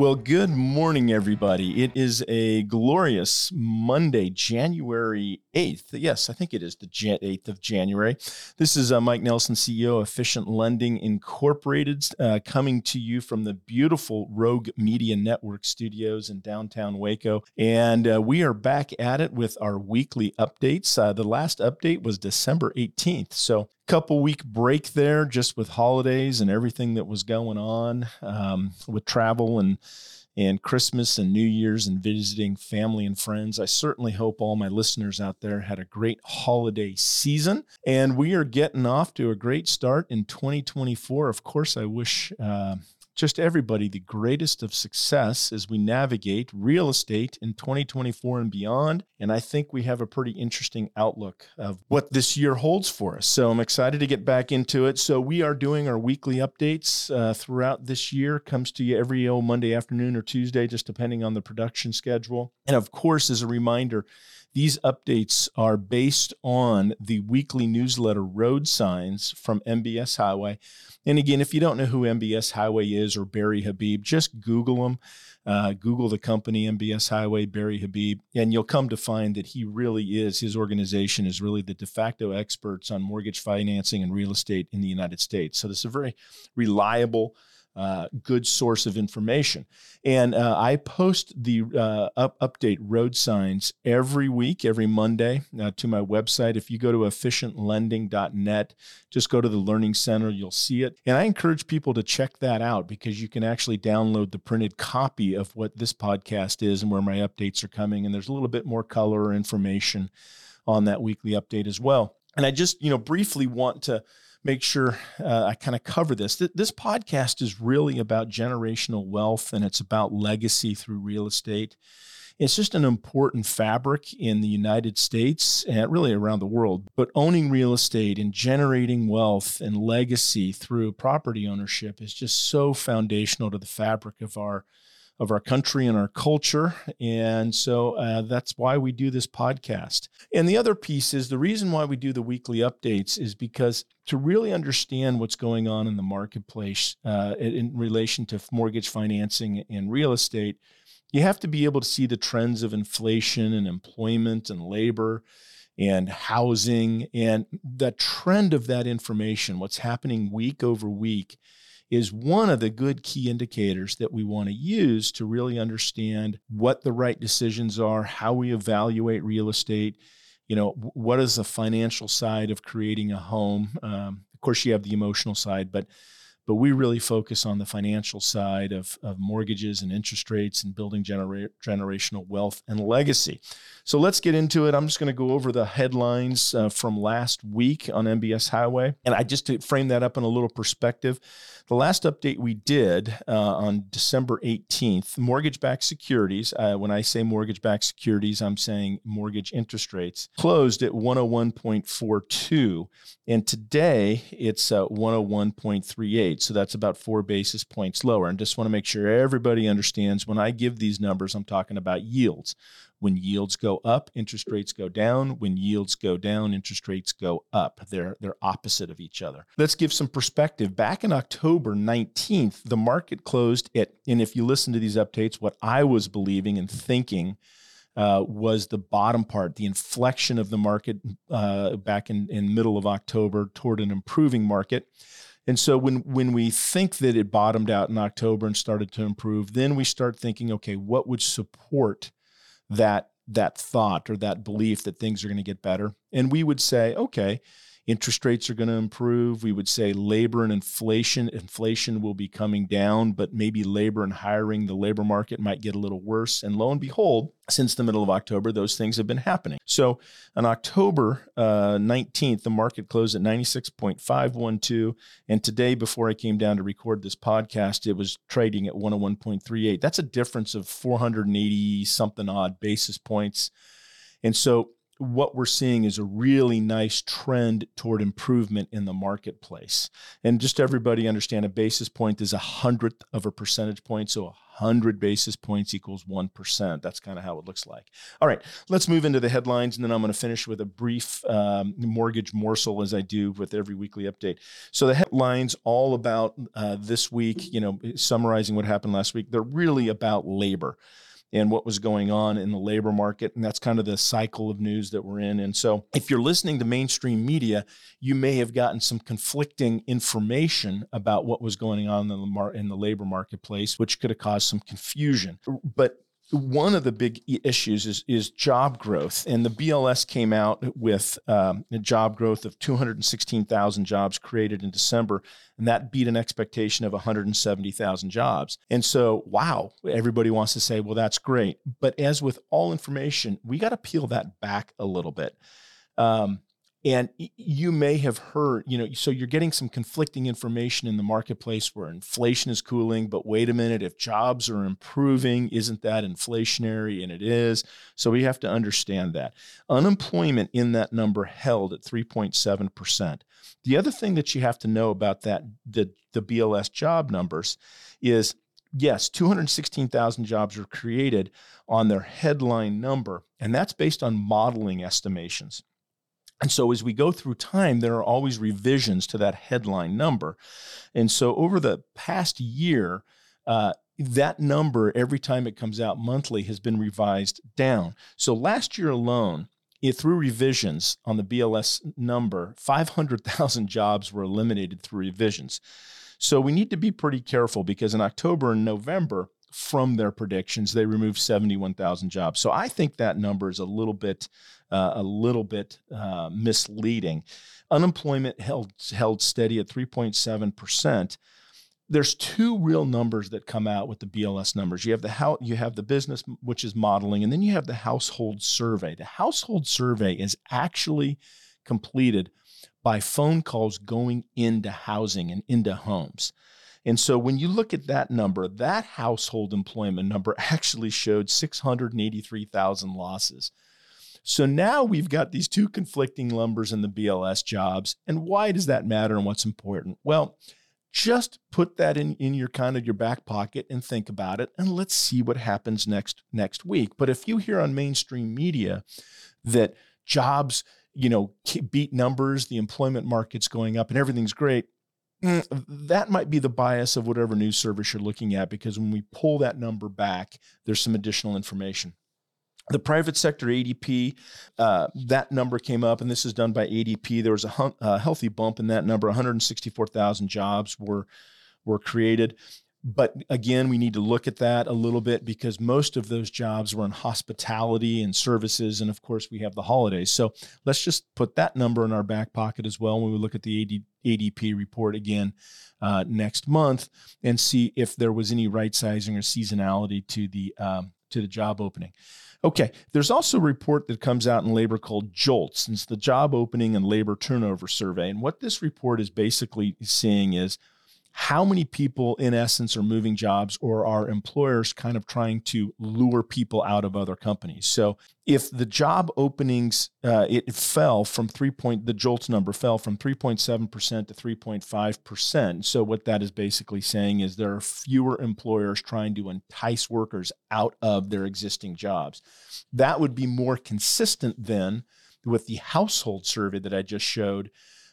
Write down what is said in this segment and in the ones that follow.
Well, good morning, everybody. It is a glorious Monday, January 8th. Yes, I think it is the 8th of January. This is uh, Mike Nelson, CEO of Efficient Lending Incorporated, uh, coming to you from the beautiful Rogue Media Network studios in downtown Waco. And uh, we are back at it with our weekly updates. Uh, the last update was December 18th. So couple week break there just with holidays and everything that was going on um, with travel and and Christmas and New Year's and visiting family and friends. I certainly hope all my listeners out there had a great holiday season. And we are getting off to a great start in 2024. Of course, I wish uh, just everybody the greatest of success as we navigate real estate in 2024 and beyond. And I think we have a pretty interesting outlook of what this year holds for us. So I'm excited to get back into it. So we are doing our weekly updates uh, throughout this year. Comes to you every old Monday afternoon or Tuesday, just depending on the production schedule. And of course, as a reminder, these updates are based on the weekly newsletter Road Signs from MBS Highway. And again, if you don't know who MBS Highway is or Barry Habib, just Google them. Uh, Google the company MBS Highway, Barry Habib, and you'll come to find that he really is, his organization is really the de facto experts on mortgage financing and real estate in the United States. So this is a very reliable uh, good source of information. And uh, I post the uh, up, update road signs every week, every Monday uh, to my website. If you go to efficientlending.net, just go to the Learning Center, you'll see it. And I encourage people to check that out because you can actually download the printed copy of what this podcast is and where my updates are coming. And there's a little bit more color or information on that weekly update as well. And I just, you know, briefly want to make sure uh, I kind of cover this. This podcast is really about generational wealth and it's about legacy through real estate. It's just an important fabric in the United States and really around the world. But owning real estate and generating wealth and legacy through property ownership is just so foundational to the fabric of our of our country and our culture. And so uh, that's why we do this podcast. And the other piece is the reason why we do the weekly updates is because to really understand what's going on in the marketplace uh, in relation to mortgage financing and real estate, you have to be able to see the trends of inflation and employment and labor and housing and the trend of that information, what's happening week over week is one of the good key indicators that we want to use to really understand what the right decisions are, how we evaluate real estate. You know, what is the financial side of creating a home? Um, of course, you have the emotional side, but but we really focus on the financial side of, of mortgages and interest rates and building genera- generational wealth and legacy. So let's get into it. I'm just going to go over the headlines uh, from last week on MBS Highway. And I just to frame that up in a little perspective, the last update we did uh, on December 18th, mortgage backed securities, uh, when I say mortgage backed securities, I'm saying mortgage interest rates, closed at 101.42. And today it's uh, 101.38 rate. So that's about four basis points lower. And just want to make sure everybody understands when I give these numbers, I'm talking about yields. When yields go up, interest rates go down. When yields go down, interest rates go up. They're, they're opposite of each other. Let's give some perspective. Back in October 19th, the market closed at, and if you listen to these updates, what I was believing and thinking uh, was the bottom part, the inflection of the market uh, back in, in middle of October toward an improving market. And so when when we think that it bottomed out in October and started to improve, then we start thinking, okay, what would support that that thought or that belief that things are going to get better. And we would say, okay, interest rates are going to improve. We would say labor and inflation, inflation will be coming down, but maybe labor and hiring, the labor market might get a little worse. And lo and behold, since the middle of October, those things have been happening. So on October uh, 19th, the market closed at 96.512. And today, before I came down to record this podcast, it was trading at 101.38. That's a difference of 480 something odd basis points. And so what we're seeing is a really nice trend toward improvement in the marketplace. And just everybody understand a basis point is a hundredth of a percentage point. So a hundred basis points equals 1%. That's kind of how it looks like. All right, let's move into the headlines. And then I'm going to finish with a brief um, mortgage morsel as I do with every weekly update. So the headlines all about uh, this week, you know, summarizing what happened last week, they're really about labor and what was going on in the labor market. And that's kind of the cycle of news that we're in. And so, if you're listening to mainstream media, you may have gotten some conflicting information about what was going on in the, in the labor marketplace, which could have caused some confusion. But one of the big issues is, is job growth. And the BLS came out with um, a job growth of 216,000 jobs created in December, and that beat an expectation of 170,000 jobs. And so, wow, everybody wants to say, well, that's great. But as with all information, we got to peel that back a little bit. Um, and you may have heard, you know, so you're getting some conflicting information in the marketplace where inflation is cooling, but wait a minute, if jobs are improving, isn't that inflationary? And it is. So we have to understand that. Unemployment in that number held at 3.7%. The other thing that you have to know about that, the, the BLS job numbers, is yes, 216,000 jobs were created on their headline number, and that's based on modeling estimations. And so as we go through time, there are always revisions to that headline number. And so over the past year, uh, that number, every time it comes out monthly, has been revised down. So last year alone, it, through revisions on the BLS number, 500,000 jobs were eliminated through revisions. So we need to be pretty careful because in October and November, from their predictions, they removed 71,000 jobs. So I think that number is a little bit uh, a little bit uh, misleading. Unemployment held held steady at 3.7 percent. There's two real numbers that come out with the BLS numbers. You have the how you have the business, which is modeling, and then you have the household survey. The household survey is actually completed by phone calls going into housing and into homes. And so when you look at that number, that household employment number actually showed 683,000 losses. So now we've got these two conflicting numbers in the BLS jobs. And why does that matter and what's important? Well, just put that in, in your kind of your back pocket and think about it and let's see what happens next next week. But if you hear on mainstream media that jobs, you know, beat numbers, the employment market's going up and everything's great, that might be the bias of whatever news service you're looking at because when we pull that number back, there's some additional information. The private sector ADP, uh, that number came up, and this is done by ADP. There was a, a healthy bump in that number. 164,000 jobs were were created. But again, we need to look at that a little bit because most of those jobs were in hospitality and services. And of course, we have the holidays. So let's just put that number in our back pocket as well when we look at the AD, ADP report again uh, next month and see if there was any right sizing or seasonality to the, um, to the job opening. Okay, there's also a report that comes out in labor called JOLTS. It's the Job Opening and Labor Turnover Survey. And what this report is basically seeing is how many people, in essence, are moving jobs or are employers kind of trying to lure people out of other companies? So, if the job openings uh, it fell from three point the JOLTS number fell from 3.7 percent to 3.5 percent. So, what that is basically saying is there are fewer employers trying to entice workers out of their existing jobs. That would be more consistent then with the household survey that I just showed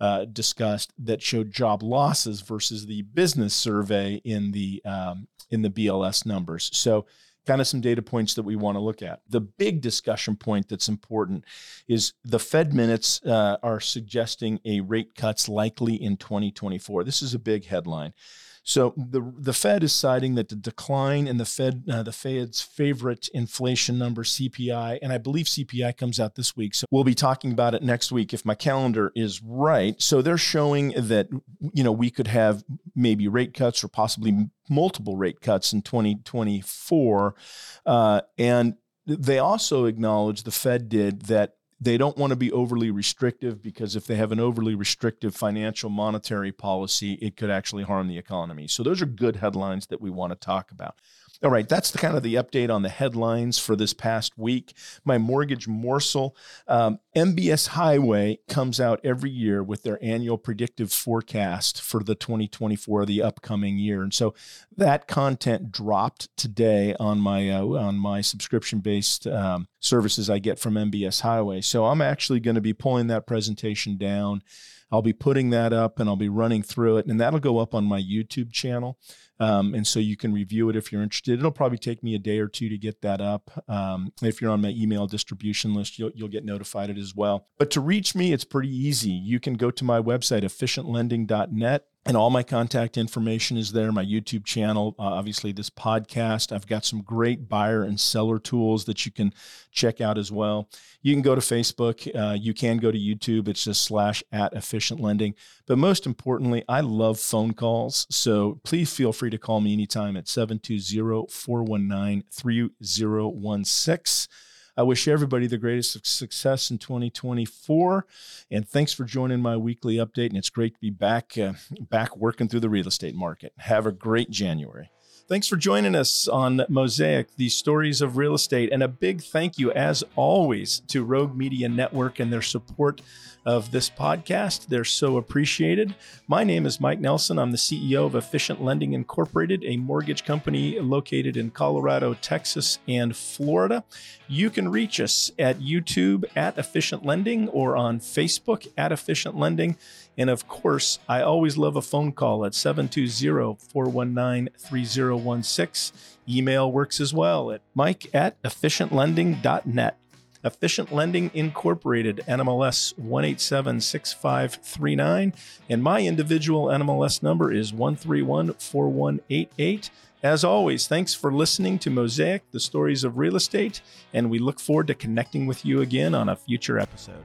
uh, discussed that showed job losses versus the business survey in the um, in the BLS numbers. So kind of some data points that we want to look at. The big discussion point that's important is the Fed minutes uh, are suggesting a rate cuts likely in 2024. This is a big headline. So the the Fed is citing that the decline in the Fed uh, the Fed's favorite inflation number CPI, and I believe CPI comes out this week. So we'll be talking about it next week if my calendar is right. So they're showing that you know we could have maybe rate cuts or possibly multiple rate cuts in 2024, uh, and they also acknowledge the Fed did that they don't want to be overly restrictive because if they have an overly restrictive financial monetary policy, it could actually harm the economy. So those are good headlines that we want to talk about. All right, that's the kind of the update on the headlines for this past week. My mortgage morsel, um, MBS Highway comes out every year with their annual predictive forecast for the 2024, the upcoming year, and so that content dropped today on my uh, on my subscription based um, services I get from MBS Highway. So I'm actually going to be pulling that presentation down. I'll be putting that up and I'll be running through it, and that'll go up on my YouTube channel. Um, and so you can review it if you're interested. It'll probably take me a day or two to get that up. Um, if you're on my email distribution list, you'll, you'll get notified as well. But to reach me, it's pretty easy. You can go to my website, efficientlending.net and all my contact information is there my youtube channel uh, obviously this podcast. I've got some great buyer and seller tools that you can check out as well. You can go to facebook uh, you can go to youtube it's just slash at efficient lending. But most importantly i love phone calls so please feel free to call me anytime at 720-419-3016 I wish everybody the greatest success in 2024. And thanks for joining my weekly update. And it's great to be back, uh, back working through the real estate market. Have a great January. Thanks for joining us on Mosaic, the stories of real estate. And a big thank you, as always, to Rogue Media Network and their support of this podcast. They're so appreciated. My name is Mike Nelson. I'm the CEO of Efficient Lending Incorporated, a mortgage company located in Colorado, Texas, and Florida. You can reach us at YouTube at Efficient Lending or on Facebook at Efficient Lending. And of course, I always love a phone call at 720 419 3016. Email works as well at mike at efficientlending.net. Efficient Lending Incorporated, NMLS 1876539. And my individual NMLS number is 1314188. As always, thanks for listening to Mosaic, the stories of real estate, and we look forward to connecting with you again on a future episode.